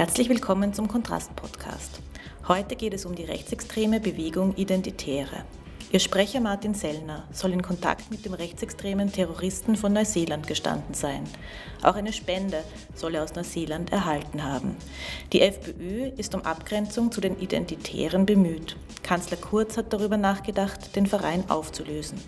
Herzlich willkommen zum Kontrast-Podcast. Heute geht es um die rechtsextreme Bewegung Identitäre. Ihr Sprecher Martin Sellner soll in Kontakt mit dem rechtsextremen Terroristen von Neuseeland gestanden sein. Auch eine Spende soll er aus Neuseeland erhalten haben. Die FPÖ ist um Abgrenzung zu den Identitären bemüht. Kanzler Kurz hat darüber nachgedacht, den Verein aufzulösen.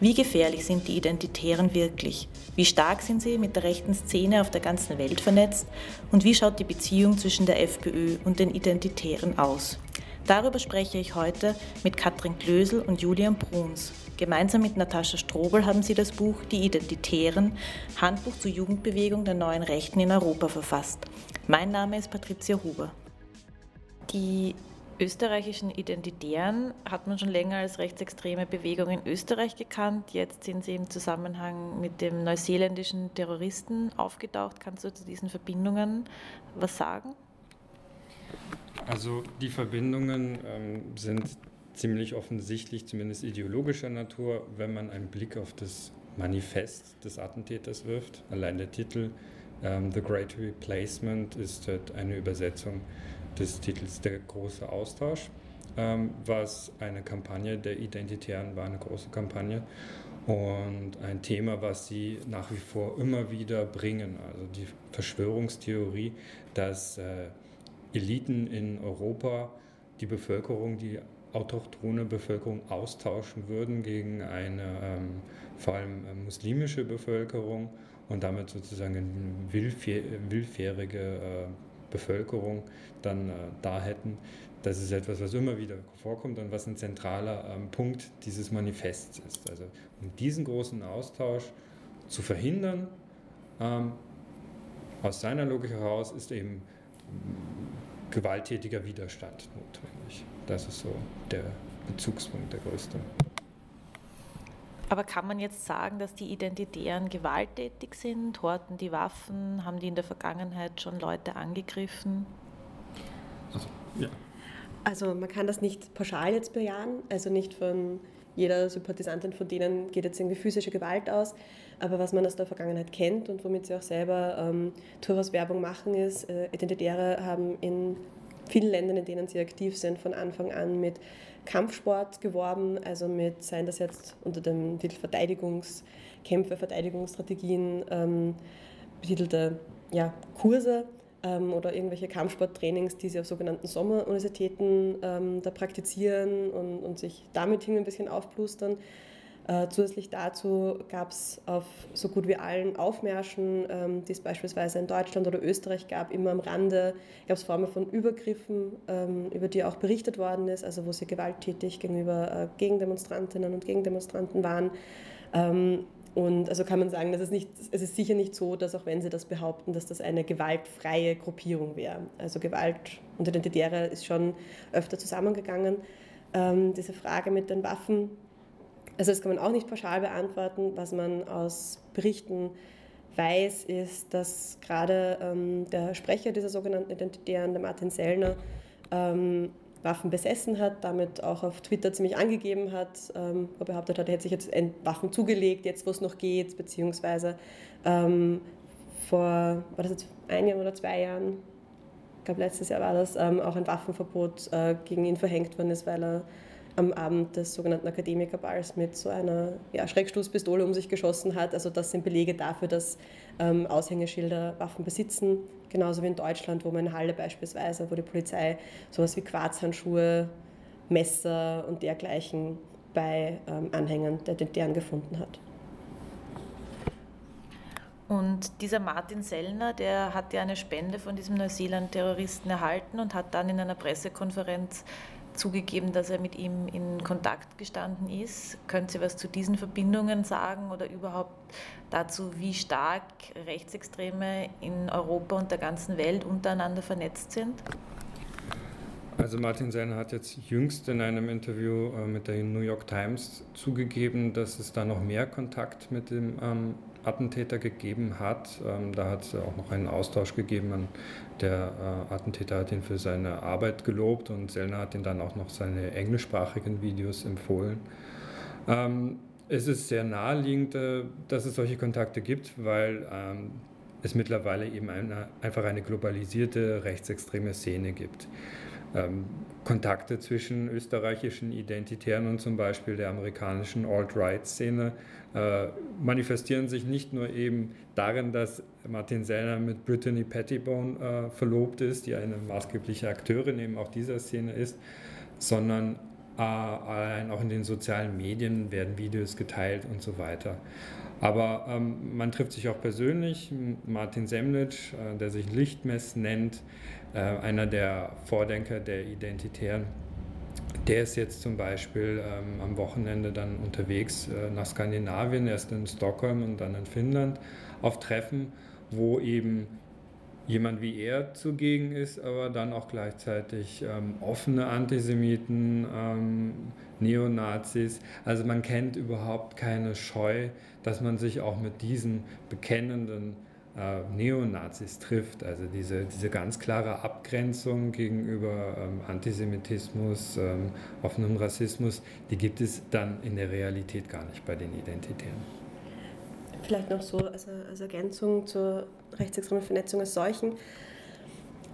Wie gefährlich sind die Identitären wirklich? Wie stark sind sie mit der rechten Szene auf der ganzen Welt vernetzt? Und wie schaut die Beziehung zwischen der FPÖ und den Identitären aus? Darüber spreche ich heute mit Katrin Klösel und Julian Bruns. Gemeinsam mit Natascha Strobel haben sie das Buch Die Identitären, Handbuch zur Jugendbewegung der neuen Rechten in Europa verfasst. Mein Name ist Patricia Huber. Die österreichischen Identitären hat man schon länger als rechtsextreme Bewegung in Österreich gekannt. Jetzt sind sie im Zusammenhang mit dem neuseeländischen Terroristen aufgetaucht. Kannst du zu diesen Verbindungen was sagen? Also die Verbindungen ähm, sind ziemlich offensichtlich, zumindest ideologischer Natur, wenn man einen Blick auf das Manifest des Attentäters wirft. Allein der Titel ähm, The Great Replacement ist halt eine Übersetzung des Titels Der große Austausch, ähm, was eine Kampagne der Identitären war, eine große Kampagne und ein Thema, was sie nach wie vor immer wieder bringen. Also die Verschwörungstheorie, dass äh, Eliten in Europa die Bevölkerung, die autochthone Bevölkerung austauschen würden gegen eine ähm, vor allem äh, muslimische Bevölkerung und damit sozusagen willfährige äh, Bevölkerung dann äh, da hätten. Das ist etwas, was immer wieder vorkommt und was ein zentraler ähm, Punkt dieses Manifests ist. Also um diesen großen Austausch zu verhindern, ähm, aus seiner Logik heraus ist eben gewalttätiger Widerstand notwendig. Das ist so der Bezugspunkt, der größte. Aber kann man jetzt sagen, dass die Identitären gewalttätig sind? Horten die Waffen? Haben die in der Vergangenheit schon Leute angegriffen? Also, ja. Also man kann das nicht pauschal jetzt bejahen, also nicht von jeder Sympathisantin von denen geht jetzt irgendwie physische Gewalt aus. Aber was man aus der Vergangenheit kennt und womit sie auch selber ähm, durchaus Werbung machen, ist, äh, Identitäre haben in vielen Ländern, in denen sie aktiv sind, von Anfang an mit Kampfsport geworben, also mit, seien das jetzt unter dem Titel Verteidigungskämpfe, Verteidigungsstrategien, ähm, betitelte ja, Kurse ähm, oder irgendwelche Kampfsporttrainings, die sie auf sogenannten Sommeruniversitäten ähm, da praktizieren und, und sich damit hin ein bisschen aufplustern. Äh, zusätzlich dazu gab es auf so gut wie allen Aufmärschen, ähm, die es beispielsweise in Deutschland oder Österreich gab, immer am Rande, gab es Formen von Übergriffen, ähm, über die auch berichtet worden ist, also wo sie gewalttätig gegenüber äh, Gegendemonstrantinnen und Gegendemonstranten waren. Ähm, und also kann man sagen, dass es, nicht, es ist sicher nicht so, dass auch wenn Sie das behaupten, dass das eine gewaltfreie Gruppierung wäre. Also Gewalt und Identitäre ist schon öfter zusammengegangen. Ähm, diese Frage mit den Waffen, also das kann man auch nicht pauschal beantworten. Was man aus Berichten weiß, ist, dass gerade ähm, der Sprecher dieser sogenannten Identitären, der Martin Sellner, ähm, Waffen besessen hat, damit auch auf Twitter ziemlich angegeben hat, ähm, wo behauptet hat, er hätte sich jetzt Waffen zugelegt, jetzt wo es noch geht, beziehungsweise ähm, vor, war das jetzt ein Jahr oder zwei Jahren, ich glaube letztes Jahr war das, ähm, auch ein Waffenverbot äh, gegen ihn verhängt worden ist, weil er am Abend des sogenannten Akademikerballs mit so einer ja, Schreckstoßpistole um sich geschossen hat. Also das sind Belege dafür, dass ähm, Aushängeschilder Waffen besitzen. Genauso wie in Deutschland, wo man in Halle beispielsweise, wo die Polizei sowas wie Quarzhandschuhe, Messer und dergleichen bei ähm, Anhängern der deren gefunden hat. Und dieser Martin Sellner, der hat ja eine Spende von diesem Neuseeland-Terroristen erhalten und hat dann in einer Pressekonferenz zugegeben, dass er mit ihm in Kontakt gestanden ist. Können Sie was zu diesen Verbindungen sagen oder überhaupt dazu, wie stark Rechtsextreme in Europa und der ganzen Welt untereinander vernetzt sind? Also Martin Senner hat jetzt jüngst in einem Interview äh, mit der New York Times zugegeben, dass es da noch mehr Kontakt mit dem ähm, Attentäter gegeben hat. Ähm, da hat es auch noch einen Austausch gegeben. Der äh, Attentäter hat ihn für seine Arbeit gelobt und Sellner hat ihn dann auch noch seine englischsprachigen Videos empfohlen. Ähm, es ist sehr naheliegend, äh, dass es solche Kontakte gibt, weil ähm, es mittlerweile eben eine, einfach eine globalisierte rechtsextreme Szene gibt. Ähm, Kontakte zwischen österreichischen Identitären und zum Beispiel der amerikanischen Alt-Right-Szene äh, manifestieren sich nicht nur eben darin, dass Martin Sellner mit Brittany Pettibone äh, verlobt ist, die eine maßgebliche Akteurin eben auch dieser Szene ist, sondern auch in den sozialen Medien werden Videos geteilt und so weiter. Aber ähm, man trifft sich auch persönlich. Martin Semlitsch, äh, der sich Lichtmess nennt, äh, einer der Vordenker der Identitären, der ist jetzt zum Beispiel ähm, am Wochenende dann unterwegs äh, nach Skandinavien, erst in Stockholm und dann in Finnland, auf Treffen, wo eben jemand wie er zugegen ist, aber dann auch gleichzeitig ähm, offene Antisemiten, ähm, Neonazis. Also man kennt überhaupt keine Scheu, dass man sich auch mit diesen bekennenden äh, Neonazis trifft. Also diese, diese ganz klare Abgrenzung gegenüber ähm, Antisemitismus, ähm, offenem Rassismus, die gibt es dann in der Realität gar nicht bei den Identitären. Vielleicht noch so als, als Ergänzung zur rechtsextremen Vernetzung als solchen.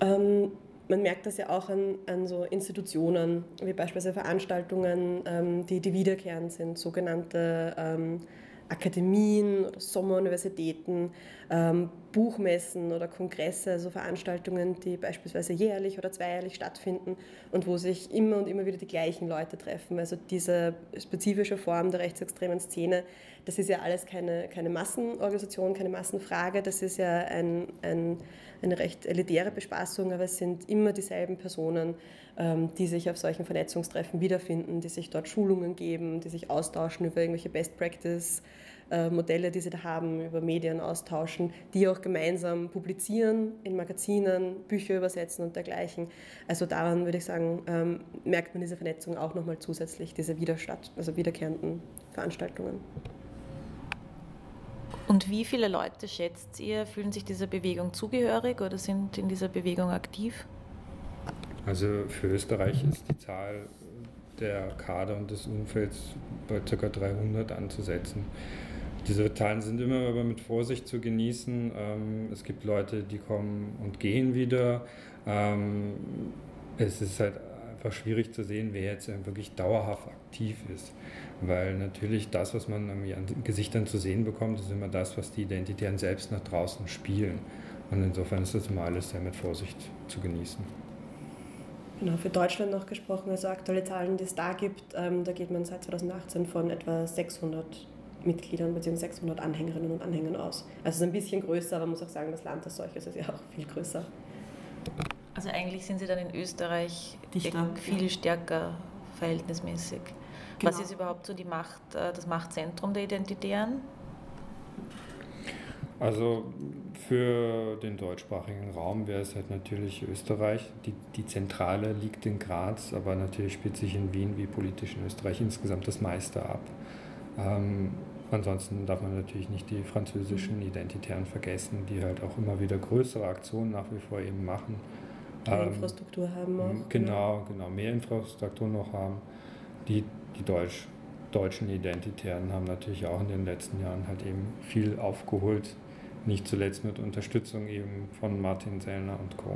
Ähm, man merkt das ja auch an, an so Institutionen, wie beispielsweise Veranstaltungen, ähm, die, die wiederkehrend sind, sogenannte ähm, Akademien oder Sommeruniversitäten, ähm, Buchmessen oder Kongresse, also Veranstaltungen, die beispielsweise jährlich oder zweijährlich stattfinden und wo sich immer und immer wieder die gleichen Leute treffen. Also diese spezifische Form der rechtsextremen Szene, das ist ja alles keine, keine Massenorganisation, keine Massenfrage, das ist ja ein, ein, eine recht elitäre Bespaßung, aber es sind immer dieselben Personen, ähm, die sich auf solchen Vernetzungstreffen wiederfinden, die sich dort Schulungen geben, die sich austauschen über irgendwelche Best Practice. Äh, Modelle, die sie da haben, über Medien austauschen, die auch gemeinsam publizieren in Magazinen, Bücher übersetzen und dergleichen. Also daran würde ich sagen, ähm, merkt man diese Vernetzung auch nochmal zusätzlich, diese Widerstatt, also wiederkehrenden Veranstaltungen. Und wie viele Leute schätzt ihr, fühlen sich dieser Bewegung zugehörig oder sind in dieser Bewegung aktiv? Also für Österreich ist die Zahl der Kader und des Umfelds bei ca. 300 anzusetzen. Diese Zahlen sind immer aber mit Vorsicht zu genießen. Ähm, es gibt Leute, die kommen und gehen wieder. Ähm, es ist halt einfach schwierig zu sehen, wer jetzt wirklich dauerhaft aktiv ist. Weil natürlich das, was man an Gesichtern zu sehen bekommt, ist immer das, was die Identitären selbst nach draußen spielen. Und insofern ist das immer alles sehr mit Vorsicht zu genießen. Genau, für Deutschland noch gesprochen, also aktuelle Zahlen, die es da gibt, ähm, da geht man seit 2018 von etwa 600 Mitgliedern bzw. 600 Anhängerinnen und Anhängern aus. Also es ist ein bisschen größer, aber man muss auch sagen, das Land als solches ist ja auch viel größer. Also eigentlich sind Sie dann in Österreich Dichter. viel stärker verhältnismäßig. Genau. Was ist überhaupt so die Macht, äh, das Machtzentrum der Identitären? Also für den deutschsprachigen Raum wäre es halt natürlich Österreich. Die, die Zentrale liegt in Graz, aber natürlich spielt sich in Wien wie politisch in Österreich insgesamt das meiste ab. Ähm, ansonsten darf man natürlich nicht die französischen Identitären vergessen, die halt auch immer wieder größere Aktionen nach wie vor eben machen. Mehr ähm, Infrastruktur haben auch. Genau, genau, mehr Infrastruktur noch haben. Die, die Deutsch, deutschen Identitären haben natürlich auch in den letzten Jahren halt eben viel aufgeholt nicht zuletzt mit Unterstützung eben von Martin Sellner und Co.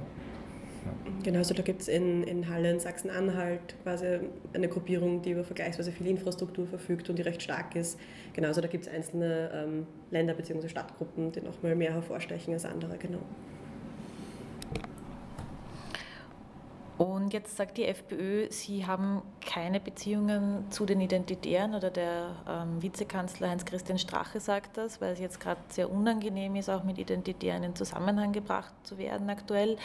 Ja. Genau, also da gibt es in, in Halle, in Sachsen-Anhalt quasi eine Gruppierung, die über vergleichsweise viel Infrastruktur verfügt und die recht stark ist. Genauso da gibt es einzelne ähm, Länder bzw. Stadtgruppen, die nochmal mehr hervorstechen als andere, genau. Und jetzt sagt die FPÖ, sie haben keine Beziehungen zu den Identitären oder der ähm, Vizekanzler Heinz-Christian Strache sagt das, weil es jetzt gerade sehr unangenehm ist, auch mit Identitären in Zusammenhang gebracht zu werden aktuell.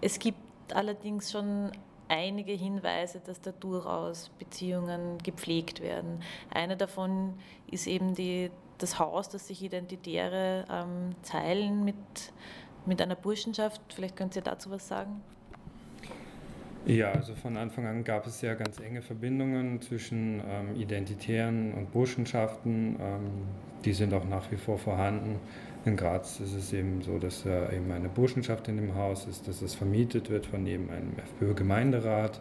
Es gibt allerdings schon einige Hinweise, dass da durchaus Beziehungen gepflegt werden. Eine davon ist eben die, das Haus, das sich Identitäre ähm, teilen mit, mit einer Burschenschaft. Vielleicht könnt ihr dazu was sagen. Ja, also von Anfang an gab es ja ganz enge Verbindungen zwischen ähm, Identitären und Burschenschaften. Ähm, die sind auch nach wie vor vorhanden. In Graz ist es eben so, dass äh, eben eine Burschenschaft in dem Haus ist, dass es vermietet wird von eben einem FPÖ-Gemeinderat.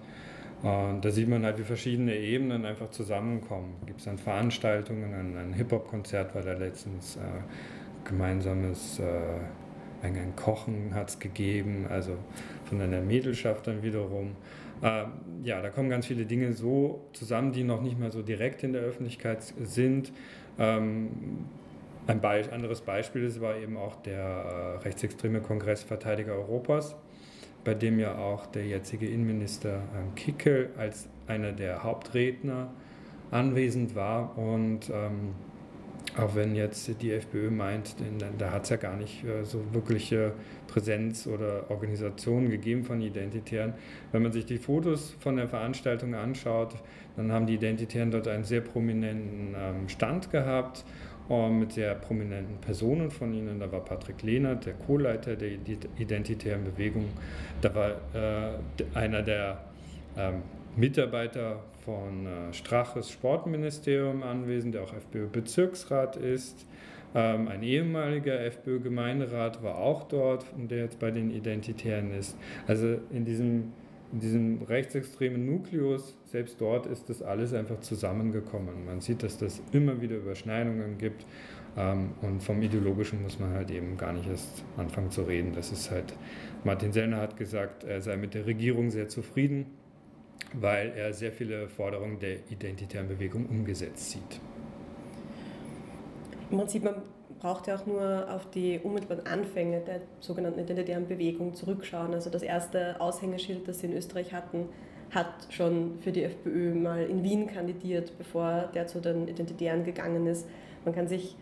Und da sieht man halt, wie verschiedene Ebenen einfach zusammenkommen. Gibt es dann Veranstaltungen, ein, ein Hip-Hop-Konzert war da letztens, äh, gemeinsames äh, ein Kochen hat es gegeben, also von einer Mädelschaft dann wiederum. Äh, ja, da kommen ganz viele Dinge so zusammen, die noch nicht mal so direkt in der Öffentlichkeit sind. Ähm, ein Be anderes Beispiel ist, war eben auch der äh, rechtsextreme Kongress Verteidiger Europas, bei dem ja auch der jetzige Innenminister ähm, Kickel als einer der Hauptredner anwesend war und ähm, auch wenn jetzt die FPÖ meint, da hat es ja gar nicht äh, so wirkliche Präsenz oder Organisation gegeben von Identitären. Wenn man sich die Fotos von der Veranstaltung anschaut, dann haben die Identitären dort einen sehr prominenten ähm, Stand gehabt äh, mit sehr prominenten Personen von ihnen. Da war Patrick Lehnert, der Co-Leiter der Identitären Bewegung. Da war äh, einer der ähm, Mitarbeiter von äh, Straches Sportministerium anwesend, der auch FPÖ-Bezirksrat ist. Ähm, ein ehemaliger FPÖ-Gemeinderat war auch dort, der jetzt bei den Identitären ist. Also in diesem, in diesem rechtsextremen Nukleus, selbst dort ist das alles einfach zusammengekommen. Man sieht, dass das immer wieder Überschneidungen gibt. Ähm, und vom Ideologischen muss man halt eben gar nicht erst anfangen zu reden. Das ist halt, Martin Sellner hat gesagt, er sei mit der Regierung sehr zufrieden weil er sehr viele Forderungen der identitären Bewegung umgesetzt sieht. Im Prinzip, man braucht ja auch nur auf die unmittelbaren Anfänge der sogenannten identitären Bewegung zurückschauen. Also das erste Aushängeschild, das sie in Österreich hatten, hat schon für die FPÖ mal in Wien kandidiert, bevor der zu den Identitären gegangen ist. Man kann sich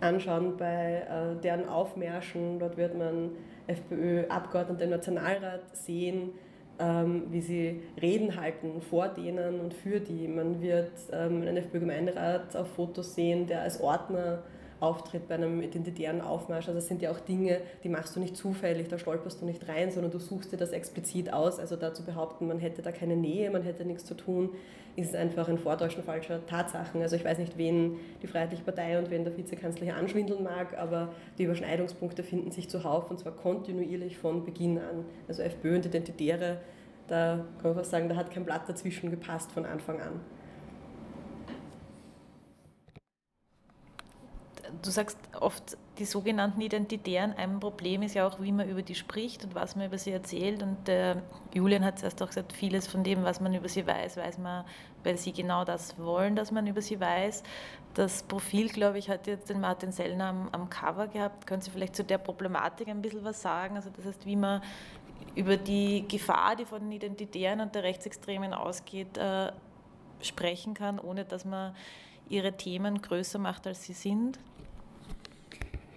anschauen bei äh, deren Aufmärschen, dort wird man FPÖ-Abgeordnete im Nationalrat sehen, ähm, wie sie Reden halten vor denen und für die. Man wird ähm, einen FPÖ-Gemeinderat auf Fotos sehen, der als Ordner auftritt bei einem identitären Aufmarsch. Also das sind ja auch Dinge, die machst du nicht zufällig, da stolperst du nicht rein, sondern du suchst dir das explizit aus. Also dazu behaupten, man hätte da keine Nähe, man hätte nichts zu tun, ist einfach ein Vortäuschen falscher Tatsachen. Also ich weiß nicht, wen die Freiheitliche Partei und wen der Vizekanzler hier anschwindeln mag, aber die Überschneidungspunkte finden sich zuhauf und zwar kontinuierlich von Beginn an. Also FPÖ und Identitäre, da kann man fast sagen, da hat kein Blatt dazwischen gepasst von Anfang an. Du sagst oft, die sogenannten Identitären, ein Problem ist ja auch, wie man über die spricht und was man über sie erzählt. Und äh, Julian hat zuerst auch gesagt, vieles von dem, was man über sie weiß, weiß man, weil sie genau das wollen, dass man über sie weiß. Das Profil, glaube ich, hat jetzt den Martin Sellner am, am Cover gehabt. Können Sie vielleicht zu der Problematik ein bisschen was sagen? Also das heißt, wie man über die Gefahr, die von den Identitären und der Rechtsextremen ausgeht, äh, sprechen kann, ohne dass man ihre Themen größer macht, als sie sind?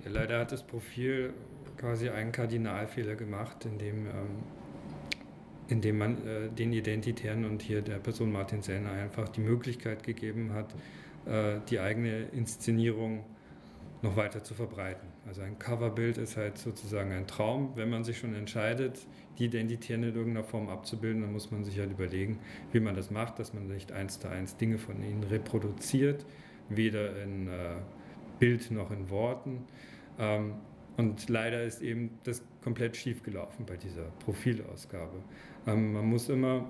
Leider hat das Profil quasi einen Kardinalfehler gemacht, indem, ähm, indem man äh, den Identitären und hier der Person Martin Sellner einfach die Möglichkeit gegeben hat, äh, die eigene Inszenierung noch weiter zu verbreiten. Also ein Coverbild ist halt sozusagen ein Traum. Wenn man sich schon entscheidet, die Identitären in irgendeiner Form abzubilden, dann muss man sich halt überlegen, wie man das macht, dass man nicht eins zu eins Dinge von ihnen reproduziert, weder in äh, Bild noch in Worten. Ähm, und leider ist eben das komplett schief gelaufen bei dieser Profilausgabe. Ähm, man muss immer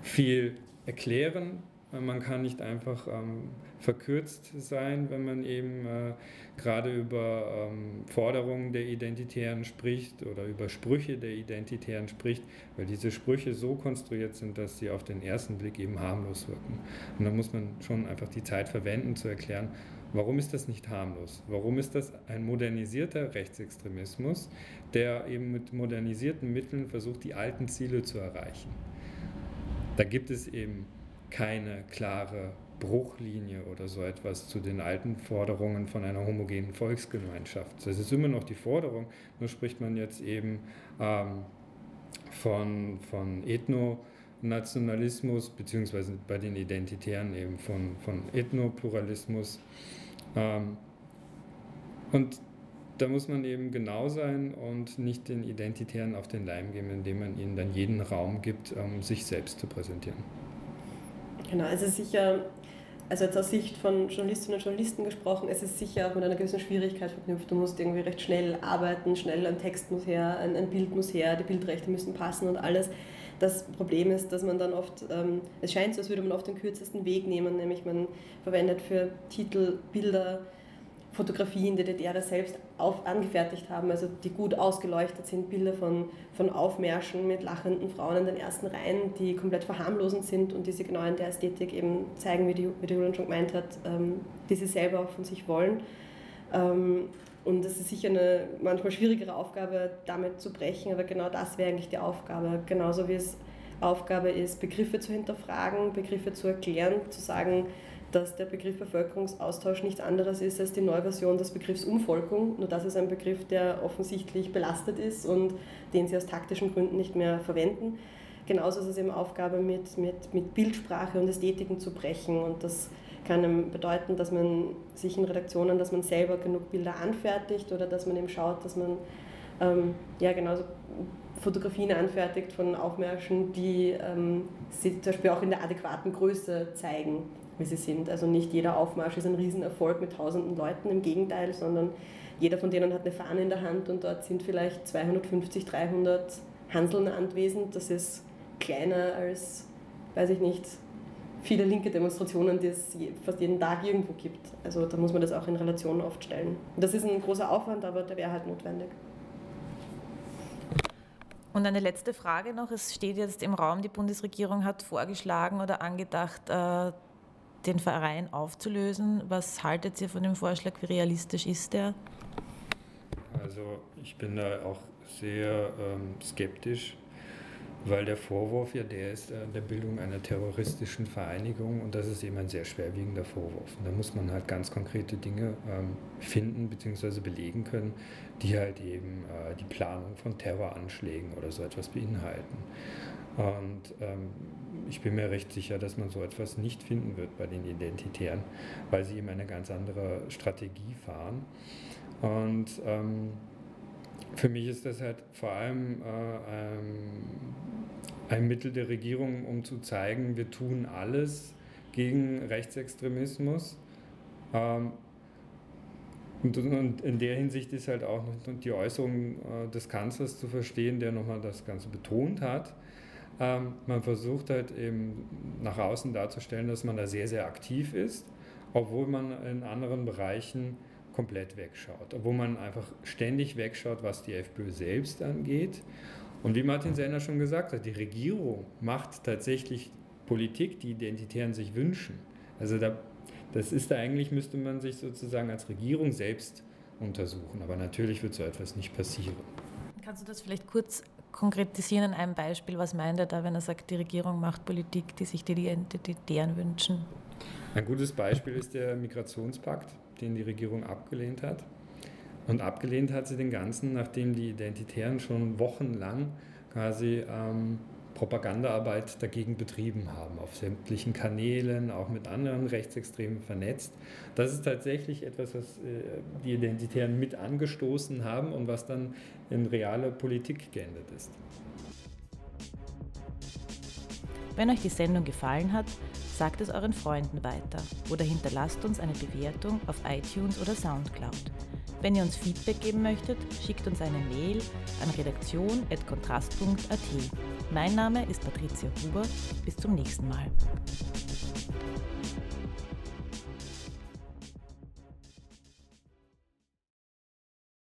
viel erklären. Äh, man kann nicht einfach ähm, verkürzt sein, wenn man eben äh, gerade über ähm, Forderungen der Identitären spricht oder über Sprüche der Identitären spricht, weil diese Sprüche so konstruiert sind, dass sie auf den ersten Blick eben harmlos wirken. Und da muss man schon einfach die Zeit verwenden, zu erklären, Warum ist das nicht harmlos? Warum ist das ein modernisierter Rechtsextremismus, der eben mit modernisierten Mitteln versucht, die alten Ziele zu erreichen? Da gibt es eben keine klare Bruchlinie oder so etwas zu den alten Forderungen von einer homogenen Volksgemeinschaft. Das ist immer noch die Forderung, nur spricht man jetzt eben ähm, von, von Ethno- Nationalismus, beziehungsweise bei den Identitären eben von, von Ethnopluralismus. Ähm, und da muss man eben genau sein und nicht den Identitären auf den Leim gehen, indem man ihnen dann jeden Raum gibt, um sich selbst zu präsentieren. Genau, es ist sicher, also jetzt aus Sicht von Journalistinnen und Journalisten gesprochen, es ist sicher auch mit einer gewissen Schwierigkeit verknüpft. Du musst irgendwie recht schnell arbeiten, schnell ein Text muss her, ein Bild muss her, die Bildrechte müssen passen und alles. Das Problem ist, dass man dann oft, ähm, es scheint so, als würde man oft den kürzesten Weg nehmen, nämlich man verwendet für Titel, Bilder Fotografie in der DDR selbst auf, angefertigt haben, also die gut ausgeleuchtet sind, Bilder von, von Aufmärschen mit lachenden Frauen in den ersten Reihen, die komplett verharmlosend sind und die sie genau in der Ästhetik eben zeigen, wie die, wie die Julian schon gemeint hat, ähm, die sie selber auch von sich wollen. Ähm, und es ist sicher eine manchmal schwierigere Aufgabe, damit zu brechen, aber genau das wäre eigentlich die Aufgabe. Genauso wie es Aufgabe ist, Begriffe zu hinterfragen, Begriffe zu erklären, zu sagen, dass der Begriff Bevölkerungsaustausch nichts anderes ist als die neue Version des Begriffs Umvolkung. Nur das ist ein Begriff, der offensichtlich belastet ist und den sie aus taktischen Gründen nicht mehr verwenden. Genauso ist es eben Aufgabe, mit, mit, mit Bildsprache und Ästhetiken zu brechen. Und das kann bedeuten, dass man sich in Redaktionen, dass man selber genug Bilder anfertigt oder dass man eben schaut, dass man ähm, ja genauso Fotografien anfertigt von Aufmärschen, die ähm, sie zum Beispiel auch in der adäquaten Größe zeigen wie sie sind. Also nicht jeder Aufmarsch ist ein Riesenerfolg mit tausenden Leuten, im Gegenteil, sondern jeder von denen hat eine Fahne in der Hand und dort sind vielleicht 250, 300 Hanseln anwesend. Das ist kleiner als, weiß ich nicht, viele linke Demonstrationen, die es fast jeden Tag irgendwo gibt. Also da muss man das auch in Relation oft stellen. Das ist ein großer Aufwand, aber der wäre halt notwendig. Und eine letzte Frage noch. Es steht jetzt im Raum, die Bundesregierung hat vorgeschlagen oder angedacht, äh, den Verein aufzulösen. Was haltet ihr von dem Vorschlag? Wie realistisch ist der? Also ich bin da auch sehr ähm, skeptisch, weil der Vorwurf ja der ist äh, der Bildung einer terroristischen Vereinigung und das ist eben ein sehr schwerwiegender Vorwurf. Und da muss man halt ganz konkrete Dinge ähm, finden bzw. belegen können, die halt eben äh, die Planung von Terroranschlägen oder so etwas beinhalten. Und ähm, ich bin mir recht sicher, dass man so etwas nicht finden wird bei den Identitären, weil sie eben eine ganz andere Strategie fahren. Und ähm, für mich ist das halt vor allem äh, ein Mittel der Regierung, um zu zeigen, wir tun alles gegen Rechtsextremismus. Ähm, und, in der Hinsicht ist halt auch die Äußerung äh, des Kanzlers zu verstehen, der nochmal das Ganze betont hat ähm, man versucht halt eben nach außen darzustellen, dass man da sehr, sehr aktiv ist, obwohl man in anderen Bereichen komplett wegschaut, obwohl man einfach ständig wegschaut, was die FPÖ selbst angeht. Und wie Martin Sellner schon gesagt hat, die Regierung macht tatsächlich Politik, die Identitären sich wünschen. Also da, das ist da eigentlich, müsste man sich sozusagen als Regierung selbst untersuchen. Aber natürlich wird so etwas nicht passieren. Kannst du das vielleicht kurz konkretisieren an einem Beispiel? Was meint er da, wenn er sagt, die Regierung macht Politik, die sich die Identitären wünschen? Ein gutes Beispiel ist der Migrationspakt, den die Regierung abgelehnt hat. Und abgelehnt hat sie den ganzen, nachdem die Identitären schon wochenlang quasi ähm, Propagandaarbeit dagegen betrieben haben, auf sämtlichen Kanälen, auch mit anderen Rechtsextremen vernetzt. Das ist tatsächlich etwas, was äh, die Identitären mit angestoßen haben und was dann in reale Politik geendet ist. Wenn euch die Sendung gefallen hat, sagt es euren Freunden weiter oder hinterlasst uns eine Bewertung auf iTunes oder SoundCloud. Wenn ihr uns Feedback geben möchtet, schickt uns eine Mail an redaktion.kontrast.at. Mein Name ist Patricia Huber. Bis zum nächsten Mal.